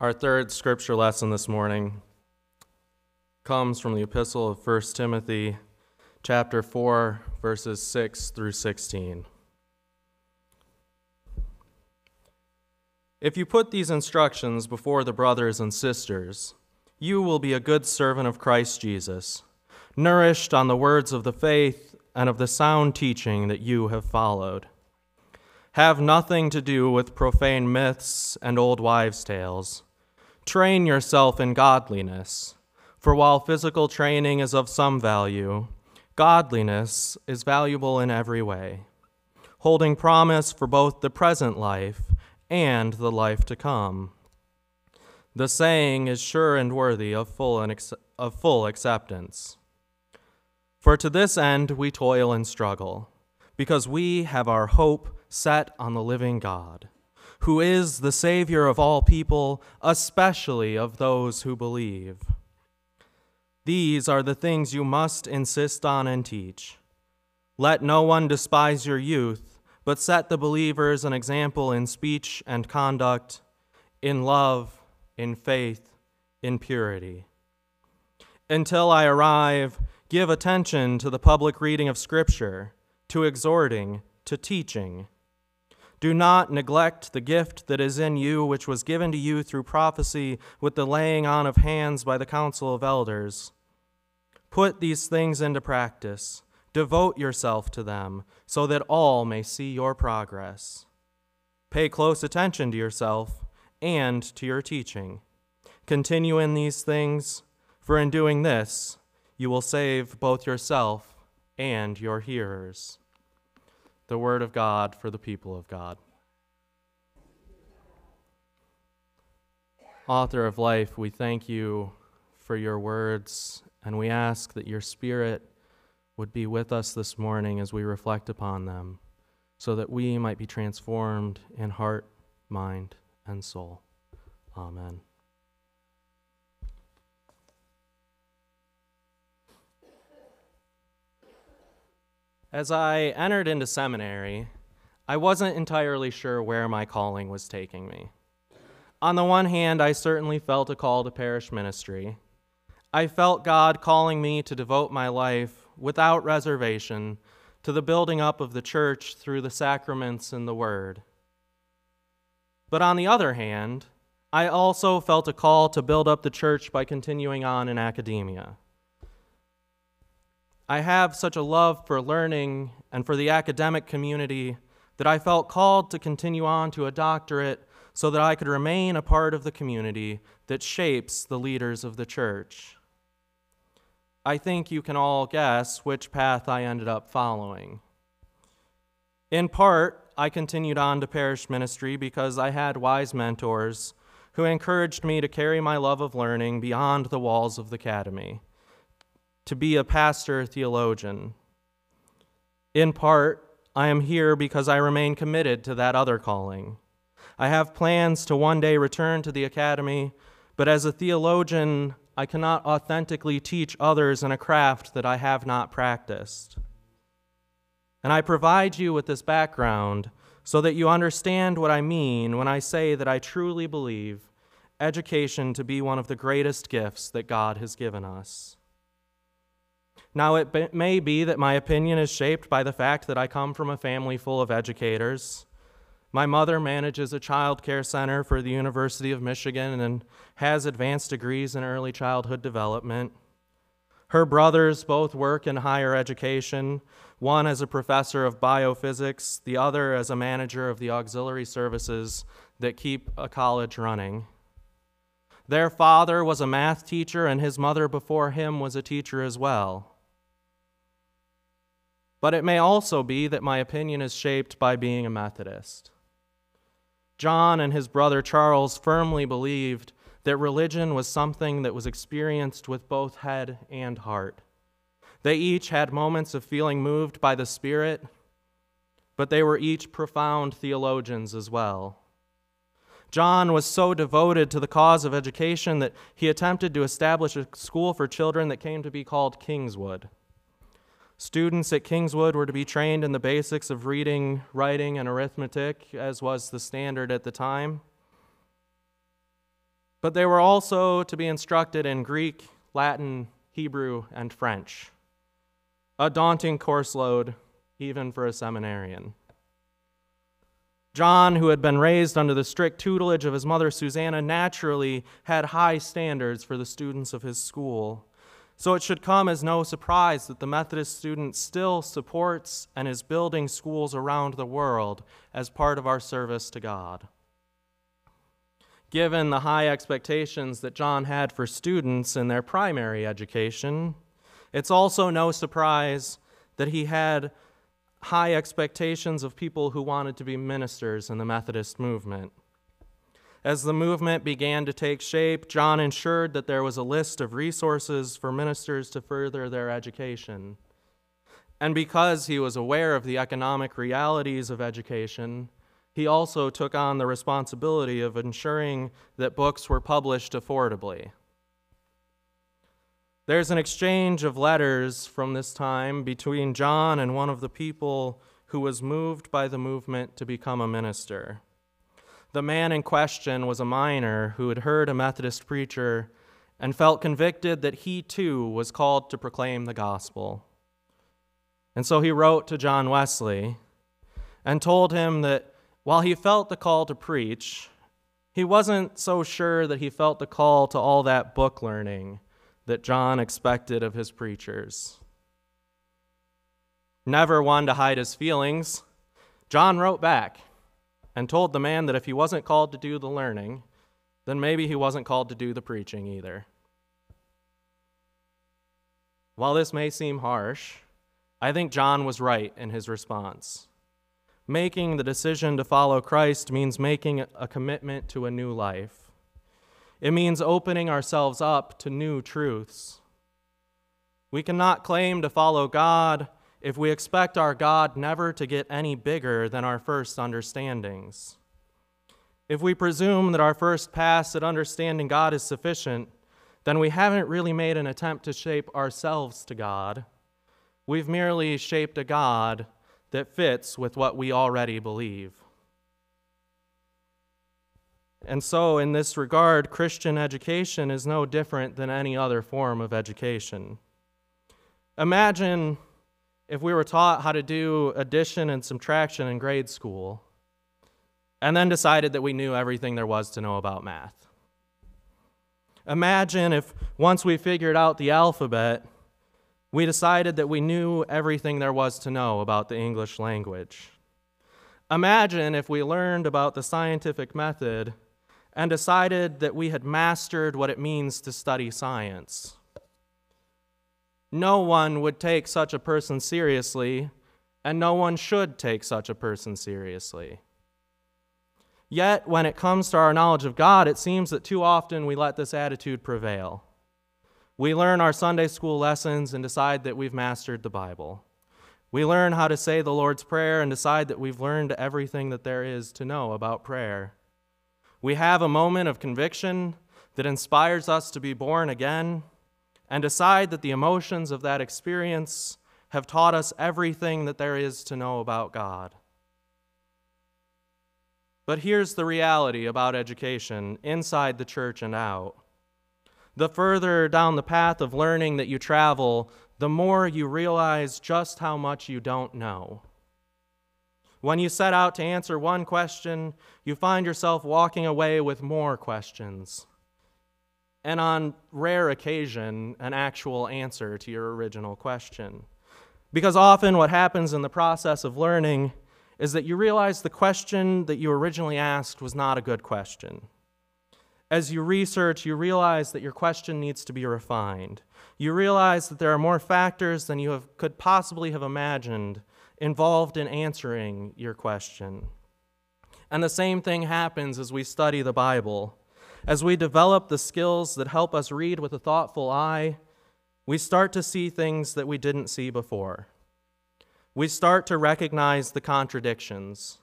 Our third scripture lesson this morning comes from the epistle of 1 Timothy chapter 4 verses 6 through 16. If you put these instructions before the brothers and sisters, you will be a good servant of Christ Jesus, nourished on the words of the faith and of the sound teaching that you have followed. Have nothing to do with profane myths and old wives' tales. Train yourself in godliness, for while physical training is of some value, godliness is valuable in every way, holding promise for both the present life and the life to come. The saying is sure and worthy of full, of full acceptance. For to this end we toil and struggle, because we have our hope set on the living God, who is the Savior of all people, especially of those who believe. These are the things you must insist on and teach. Let no one despise your youth, but set the believers an example in speech and conduct, in love, in faith, in purity. Until I arrive, Give attention to the public reading of Scripture, to exhorting, to teaching. Do not neglect the gift that is in you, which was given to you through prophecy with the laying on of hands by the council of elders. Put these things into practice. Devote yourself to them, so that all may see your progress. Pay close attention to yourself and to your teaching. Continue in these things, for in doing this, you will save both yourself and your hearers. The word of God for the people of God. Author of life, we thank you for your words, and we ask that your Spirit would be with us this morning as we reflect upon them, so that we might be transformed in heart, mind, and soul. Amen. As I entered into seminary, I wasn't entirely sure where my calling was taking me. On the one hand, I certainly felt a call to parish ministry. I felt God calling me to devote my life without reservation to the building up of the church through the sacraments and the word. But on the other hand, I also felt a call to build up the church by continuing on in academia. I have such a love for learning and for the academic community that I felt called to continue on to a doctorate so that I could remain a part of the community that shapes the leaders of the church. I think you can all guess which path I ended up following. In part, I continued on to parish ministry because I had wise mentors who encouraged me to carry my love of learning beyond the walls of the academy to be a pastor theologian. In part, I am here because I remain committed to that other calling. I have plans to one day return to the academy, but as a theologian, I cannot authentically teach others in a craft that I have not practiced. And I provide you with this background so that you understand what I mean when I say that I truly believe education to be one of the greatest gifts that God has given us. Now, it may be that my opinion is shaped by the fact that I come from a family full of educators. My mother manages a child care center for the University of Michigan and has advanced degrees in early childhood development. Her brothers both work in higher education, one as a professor of biophysics, the other as a manager of the auxiliary services that keep a college running. Their father was a math teacher, and his mother before him was a teacher as well. But it may also be that my opinion is shaped by being a Methodist. John and his brother Charles firmly believed that religion was something that was experienced with both head and heart. They each had moments of feeling moved by the Spirit, but they were each profound theologians as well. John was so devoted to the cause of education that he attempted to establish a school for children that came to be called Kingswood. Students at Kingswood were to be trained in the basics of reading, writing, and arithmetic, as was the standard at the time. but they were also to be instructed in Greek, Latin, Hebrew, and French. A daunting course load, even for a seminarian. John, who had been raised under the strict tutelage of his mother Susanna, naturally had high standards for the students of his school. So it should come as no surprise that the Methodist student still supports and is building schools around the world as part of our service to God. Given the high expectations that John had for students in their primary education, it's also no surprise that he had high expectations of people who wanted to be ministers in the Methodist movement. As the movement began to take shape, John ensured that there was a list of resources for ministers to further their education. And because he was aware of the economic realities of education, he also took on the responsibility of ensuring that books were published affordably. There's an exchange of letters from this time between John and one of the people who was moved by the movement to become a minister. The man in question was a miner who had heard a Methodist preacher and felt convicted that he too was called to proclaim the gospel. And so he wrote to John Wesley and told him that while he felt the call to preach, he wasn't so sure that he felt the call to all that book learning that John expected of his preachers. Never one to hide his feelings, John wrote back and told the man that if he wasn't called to do the learning, then maybe he wasn't called to do the preaching either. While this may seem harsh, I think John was right in his response. Making the decision to follow Christ means making a commitment to a new life. It means opening ourselves up to new truths. We cannot claim to follow God if we expect our God never to get any bigger than our first understandings. If we presume that our first pass at understanding God is sufficient, then we haven't really made an attempt to shape ourselves to God. We've merely shaped a God that fits with what we already believe. And so, in this regard, Christian education is no different than any other form of education. Imagine if we were taught how to do addition and subtraction in grade school, and then decided that we knew everything there was to know about math. Imagine if once we figured out the alphabet, we decided that we knew everything there was to know about the English language. Imagine if we learned about the scientific method and decided that we had mastered what it means to study science. No one would take such a person seriously, and no one should take such a person seriously. Yet, when it comes to our knowledge of God, it seems that too often we let this attitude prevail. We learn our Sunday school lessons and decide that we've mastered the Bible. We learn how to say the Lord's Prayer and decide that we've learned everything that there is to know about prayer. We have a moment of conviction that inspires us to be born again and decide that the emotions of that experience have taught us everything that there is to know about God. But here's the reality about education inside the church and out. The further down the path of learning that you travel, the more you realize just how much you don't know. When you set out to answer one question, you find yourself walking away with more questions. And on rare occasion, an actual answer to your original question. Because often what happens in the process of learning is that you realize the question that you originally asked was not a good question. As you research, you realize that your question needs to be refined. You realize that there are more factors than you have, could possibly have imagined involved in answering your question. And the same thing happens as we study the Bible. As we develop the skills that help us read with a thoughtful eye, we start to see things that we didn't see before. We start to recognize the contradictions.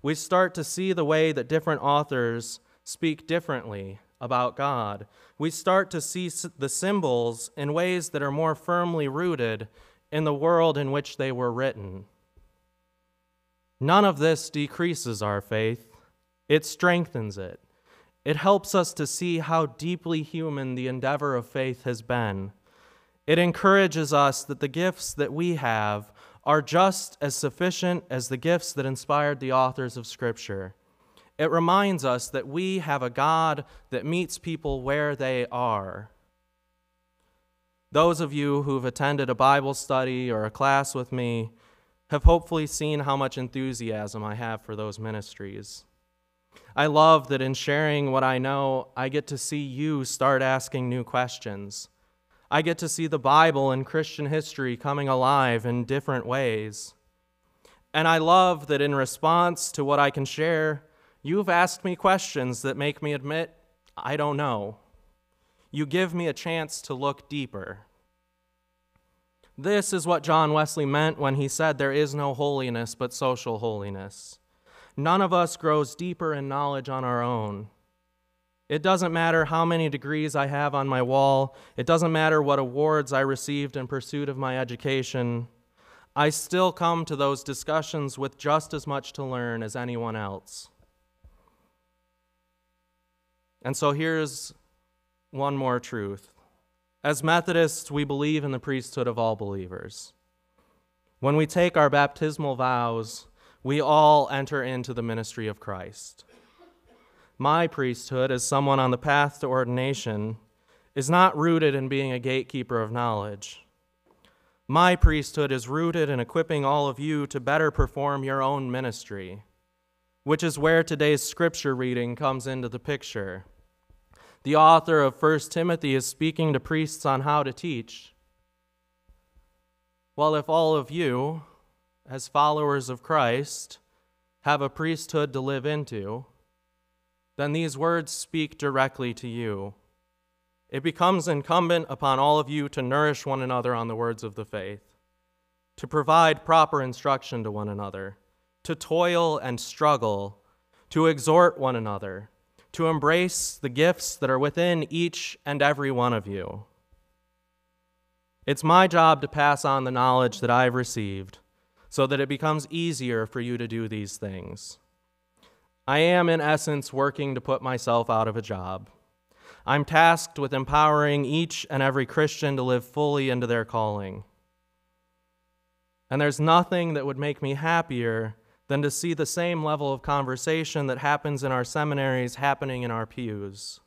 We start to see the way that different authors speak differently about God. We start to see the symbols in ways that are more firmly rooted in the world in which they were written. None of this decreases our faith, it strengthens it. It helps us to see how deeply human the endeavor of faith has been. It encourages us that the gifts that we have are just as sufficient as the gifts that inspired the authors of Scripture. It reminds us that we have a God that meets people where they are. Those of you who've attended a Bible study or a class with me have hopefully seen how much enthusiasm I have for those ministries. I love that in sharing what I know, I get to see you start asking new questions. I get to see the Bible and Christian history coming alive in different ways. And I love that in response to what I can share, you've asked me questions that make me admit I don't know. You give me a chance to look deeper. This is what John Wesley meant when he said there is no holiness but social holiness. None of us grows deeper in knowledge on our own. It doesn't matter how many degrees I have on my wall. It doesn't matter what awards I received in pursuit of my education. I still come to those discussions with just as much to learn as anyone else. And so here's one more truth. As Methodists, we believe in the priesthood of all believers. When we take our baptismal vows, we all enter into the ministry of Christ. My priesthood, as someone on the path to ordination, is not rooted in being a gatekeeper of knowledge. My priesthood is rooted in equipping all of you to better perform your own ministry, which is where today's scripture reading comes into the picture. The author of 1 Timothy is speaking to priests on how to teach. Well, if all of you, as followers of Christ, have a priesthood to live into, then these words speak directly to you. It becomes incumbent upon all of you to nourish one another on the words of the faith, to provide proper instruction to one another, to toil and struggle, to exhort one another, to embrace the gifts that are within each and every one of you. It's my job to pass on the knowledge that I've received so that it becomes easier for you to do these things. I am, in essence, working to put myself out of a job. I'm tasked with empowering each and every Christian to live fully into their calling. And there's nothing that would make me happier than to see the same level of conversation that happens in our seminaries happening in our pews.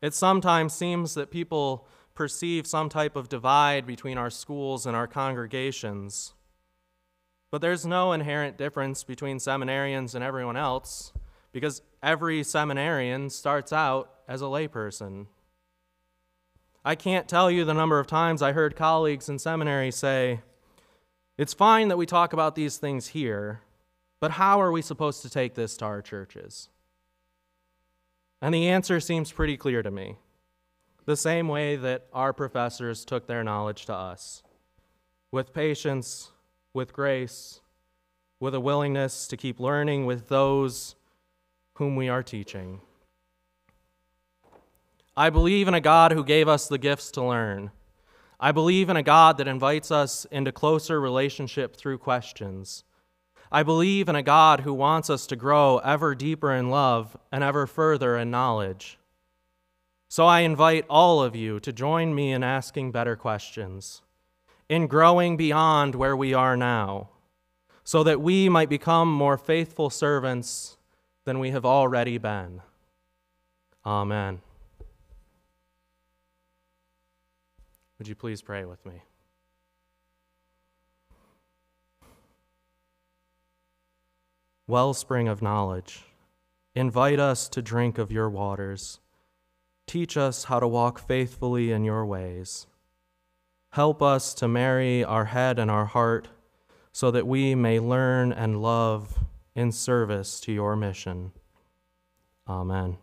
It sometimes seems that people perceive some type of divide between our schools and our congregations. But there's no inherent difference between seminarians and everyone else because every seminarian starts out as a layperson. I can't tell you the number of times I heard colleagues in seminary say, It's fine that we talk about these things here, but how are we supposed to take this to our churches? And the answer seems pretty clear to me the same way that our professors took their knowledge to us with patience with grace, with a willingness to keep learning with those whom we are teaching. I believe in a God who gave us the gifts to learn. I believe in a God that invites us into closer relationship through questions. I believe in a God who wants us to grow ever deeper in love and ever further in knowledge. So I invite all of you to join me in asking better questions in growing beyond where we are now, so that we might become more faithful servants than we have already been. Amen. Would you please pray with me? Wellspring of knowledge, invite us to drink of your waters. Teach us how to walk faithfully in your ways. Help us to marry our head and our heart so that we may learn and love in service to your mission. Amen.